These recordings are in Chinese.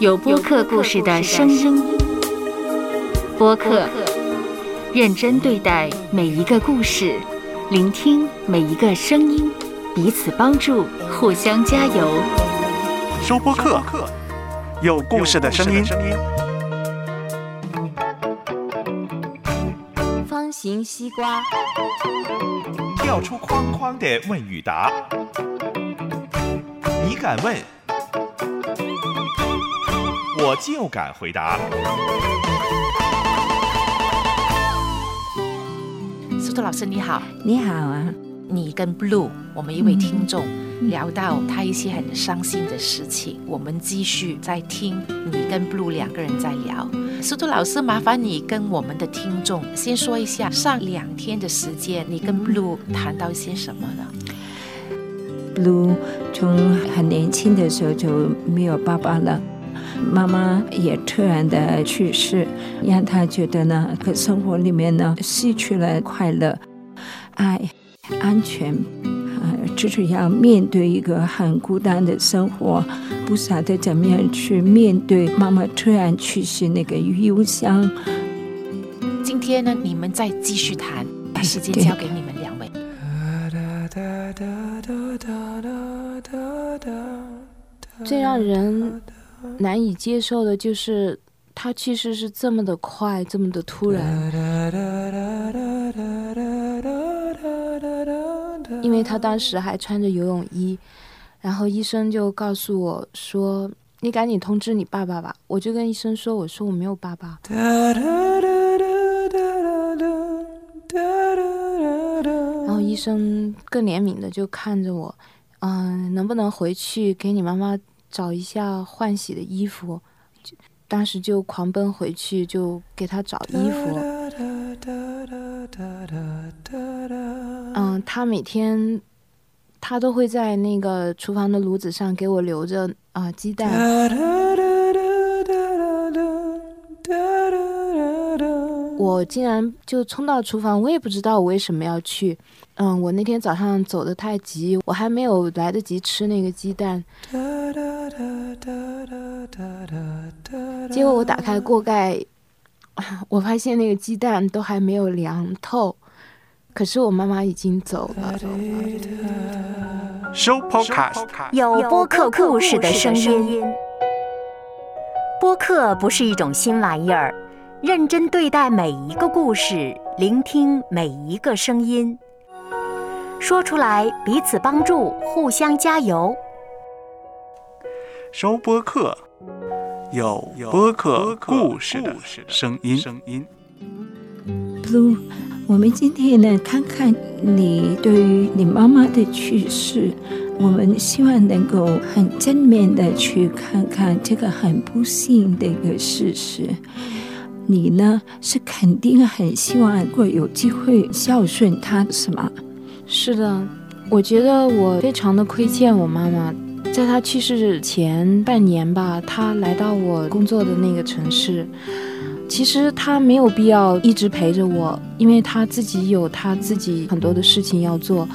有播客故事的声音。播客，认真对待每一个故事，聆听每一个声音，彼此帮助，互相加油。收播客，有故事的声音。方形西瓜，跳出框框的问与答，你敢问，我就敢回答。苏苏老师你好，你好啊，你跟 Blue 我们一位听众聊到他一些很伤心的事情，我们继续在听你跟 Blue 两个人在聊。苏苏老师，麻烦你跟我们的听众先说一下上两天的时间，你跟 Blue 谈到一些什么呢？Blue 从很年轻的时候就没有爸爸了，妈妈也突然的去世，让他觉得呢，可生活里面呢失去了快乐、爱、安全，呃，就是要面对一个很孤单的生活，不晓得怎么样去面对妈妈突然去世那个忧伤。今天呢，你们再继续谈，把时间交给你们两位。最让人难以接受的就是他去世是这么的快，这么的突然。因为他当时还穿着游泳衣，然后医生就告诉我说：“你赶紧通知你爸爸吧。”我就跟医生说：“我说我没有爸爸。”然后医生更怜悯的就看着我，嗯、能不能回去给你妈妈找一下换洗的衣服？当时就狂奔回去，就给他找衣服。嗯，他每天他都会在那个厨房的炉子上给我留着啊、鸡蛋。我竟然就冲到厨房，我也不知道我为什么要去。嗯，我那天早上走的太急，我还没有来得及吃那个鸡蛋。结果我打开锅盖，我发现那个鸡蛋都还没有凉透。可是我妈妈已经走了。有播客故事的声音。播客不是一种新玩意儿，认真对待每一个故事，聆听每一个声音，说出来彼此帮助，互相加油。收播客，有播客故事的声音。声音。Blue，我们今天呢，看看你对于你妈妈的去世，我们希望能够很正面的去看看这个很不幸的一个事实。你呢是肯定很希望如果有机会孝顺她，是吗？是的，我觉得我非常的亏欠我妈妈。在她去世前半年吧，她来到我工作的那个城市。其实她没有必要一直陪着我，因为她自己有她自己很多的事情要做。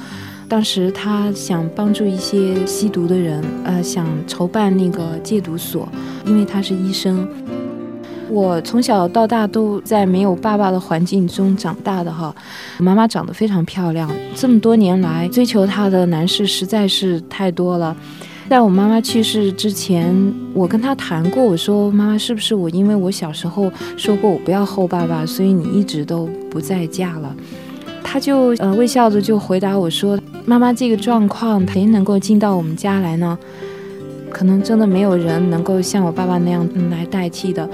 当时她想帮助一些吸毒的人，呃，想筹办那个戒毒所，因为她是医生。我从小到大都在没有爸爸的环境中长大的哈，妈妈长得非常漂亮，这么多年来追求她的男士实在是太多了。在我妈妈去世之前，我跟她谈过，我说妈妈是不是我因为我小时候说过我不要后爸爸，所以你一直都不再嫁了？她就呃微笑着就回答我说，妈妈这个状况谁能够进到我们家来呢？可能真的没有人能够像我爸爸那样、来代替的。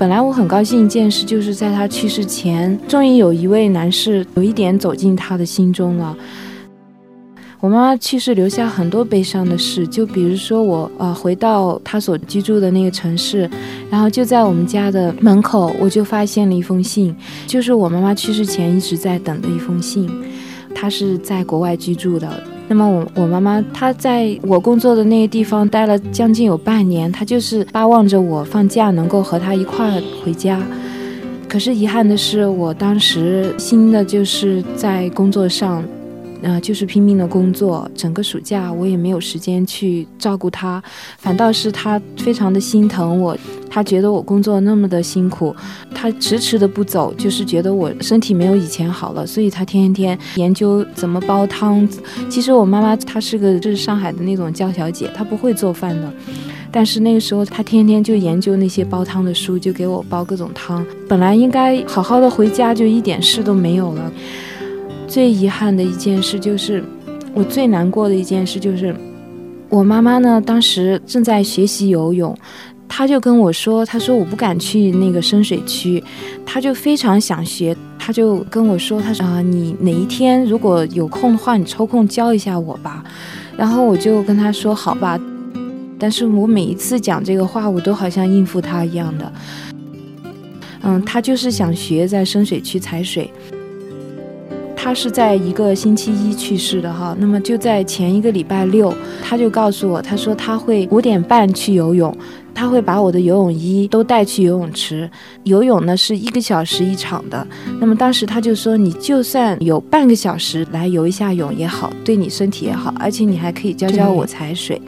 本来我很高兴一件事，就是在他去世前，终于有一位男士有一点走进他的心中了。我妈妈去世留下很多悲伤的事，就比如说我呃回到她所居住的那个城市，然后就在我们家的门口，我就发现了一封信，就是我妈妈去世前一直在等的一封信。她是在国外居住的，那么我我妈妈她在我工作的那个地方待了将近有半年，她就是巴望着我放假能够和她一块儿回家。可是遗憾的是，我当时新的就是在工作上呃，就是拼命的工作，整个暑假我也没有时间去照顾他，反倒是他非常的心疼我，他觉得我工作那么的辛苦，他迟迟的不走，就是觉得我身体没有以前好了，所以他天天研究怎么煲汤。其实我妈妈她是个就是上海的那种娇小姐，她不会做饭的。但是那个时候，他天天就研究那些煲汤的书，就给我煲各种汤。本来应该好好的回家，就一点事都没有了。最遗憾的一件事就是，我最难过的一件事就是，我妈妈呢，当时正在学习游泳，她就跟我说，她说我不敢去那个深水区，她就非常想学，她就跟我说，她说啊，你哪一天如果有空的话，你抽空教一下我吧。然后我就跟她说，好吧。但是我每一次讲这个话，我都好像应付她一样的。嗯，她就是想学在深水区踩水。他是在一个星期一去世的哈，那么就在前一个礼拜六，他就告诉我，他说他会五点半去游泳，他会把我的游泳衣都带去游泳池游泳呢，是一个小时一场的。那么当时他就说，你就算有半个小时来游一下泳也好，对你身体也好，而且你还可以教教我踩水。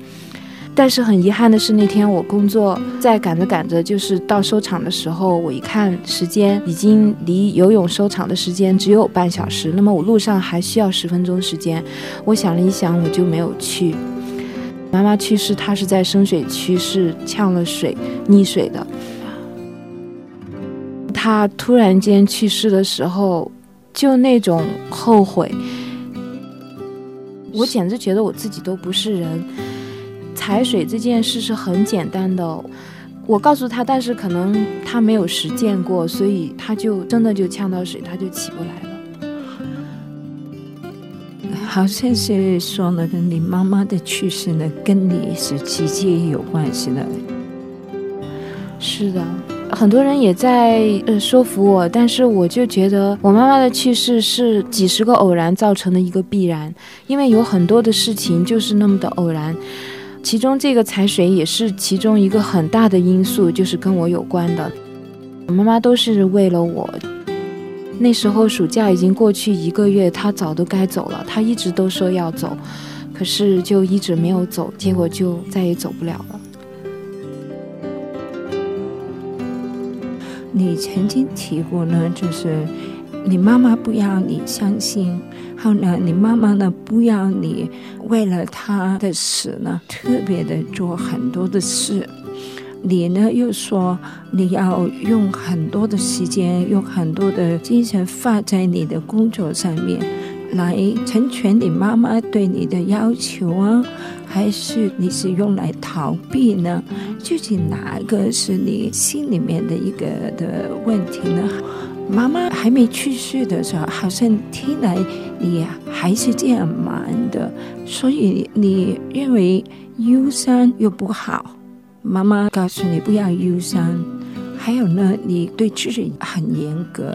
但是很遗憾的是，那天我工作在赶着赶着，就是到收场的时候，我一看时间，已经离游泳收场的时间只有半小时。那么我路上还需要十分钟时间，我想了一想，我就没有去。妈妈去世，她是在深水区是呛了水溺水的。她突然间去世的时候，就那种后悔，我简直觉得我自己都不是人。踩水这件事是很简单的，我告诉他，但是可能他没有实践过，所以他就真的就呛到水，他就起不来了。好像是说那个你妈妈的去世呢，跟你是直接有关系的。是的，很多人也在呃说服我，但是我就觉得我妈妈的去世是几十个偶然造成的一个必然，因为有很多的事情就是那么的偶然。其中这个踩水也是其中一个很大的因素，就是跟我有关的。我妈妈都是为了我。那时候暑假已经过去一个月，她早都该走了，她一直都说要走，可是就一直没有走，结果就再也走不了了。你曾经提过呢，就是你妈妈不要你相信。后呢，你妈妈呢不要你为了她的死呢，特别的做很多的事。你呢又说你要用很多的时间，用很多的精神放在你的工作上面，来成全你妈妈对你的要求啊？还是你是用来逃避呢？具体哪一个是你心里面的一个的问题呢？妈妈还没去世的时候，好像听来你还是这样忙的，所以你认为忧伤又不好。妈妈告诉你不要忧伤，还有呢，你对自己很严格，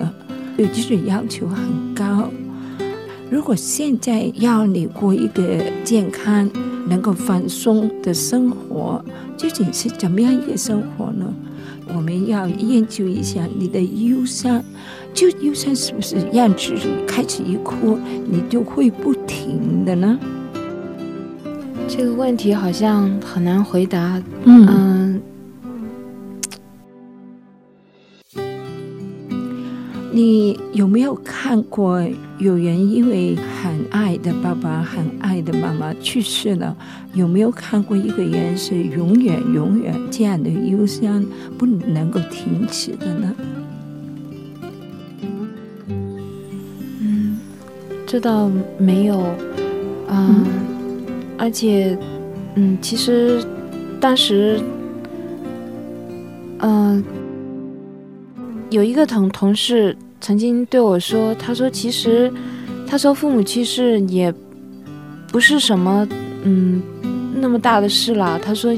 对自己要求很高。如果现在要你过一个健康、能够放松的生活，究竟是怎么样一个生活呢？我们要研究一下你的忧伤，就忧伤是不是让自己开始一哭，你就会不停的呢？这个问题好像很难回答。嗯，你有没有看过有人因为很爱的爸爸、很爱的妈妈去世了？有没有看过一个人是永远、永远这样的忧伤不能够停止的呢？嗯，这倒没有。嗯。而且，嗯，其实当时，嗯，有一个同同事曾经对我说：“他说，其实，他说父母去世也不是什么，嗯，那么大的事啦。”他说。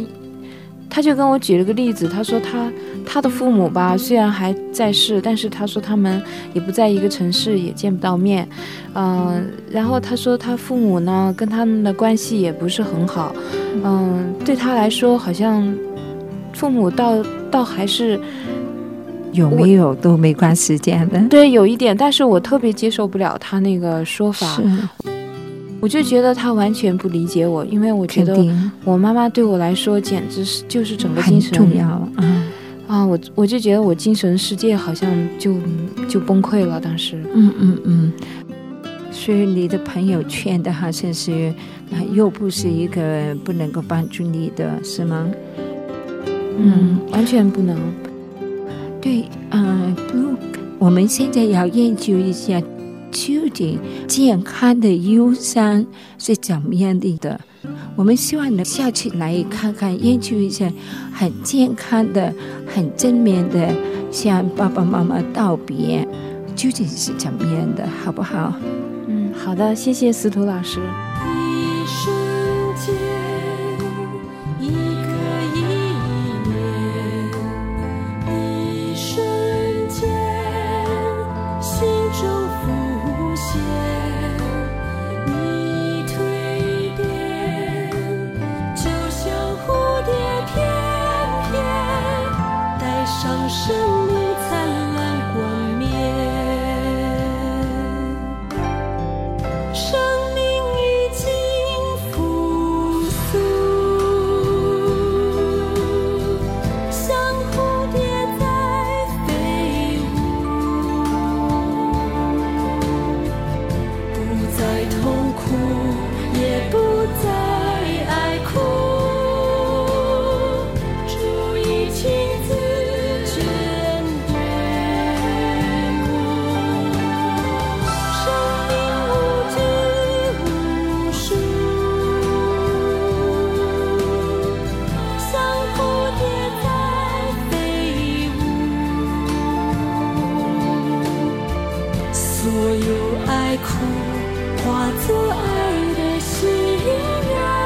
他就跟我举了个例子，他说他他的父母吧，虽然还在世，但是他说他们也不在一个城市，也见不到面，嗯，然后他说他父母呢跟他们的关系也不是很好，嗯，对他来说好像父母倒倒还是有没有都没关系这样的，对，有一点，但是我特别接受不了他那个说法。我就觉得他完全不理解我，因为我觉得我妈妈对我来说简直是就是整个精神重要啊。啊！我我就觉得我精神世界好像就就崩溃了，当时。嗯嗯嗯。所以你的朋友圈的好像是，啊又不是一个不能够帮助你的，是吗？嗯，完全不能。对，嗯、不，我们现在要研究一下，究竟健康的忧伤是怎么样的的。我们希望能下去来看看，研究一下很健康的、很正面的，向爸爸妈妈道别，究竟是怎么样的，好不好？嗯，好的，谢谢司徒老师。生命。所有爱哭化作爱的信仰，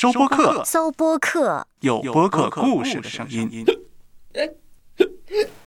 收播客，搜播客，有播客故事的声音。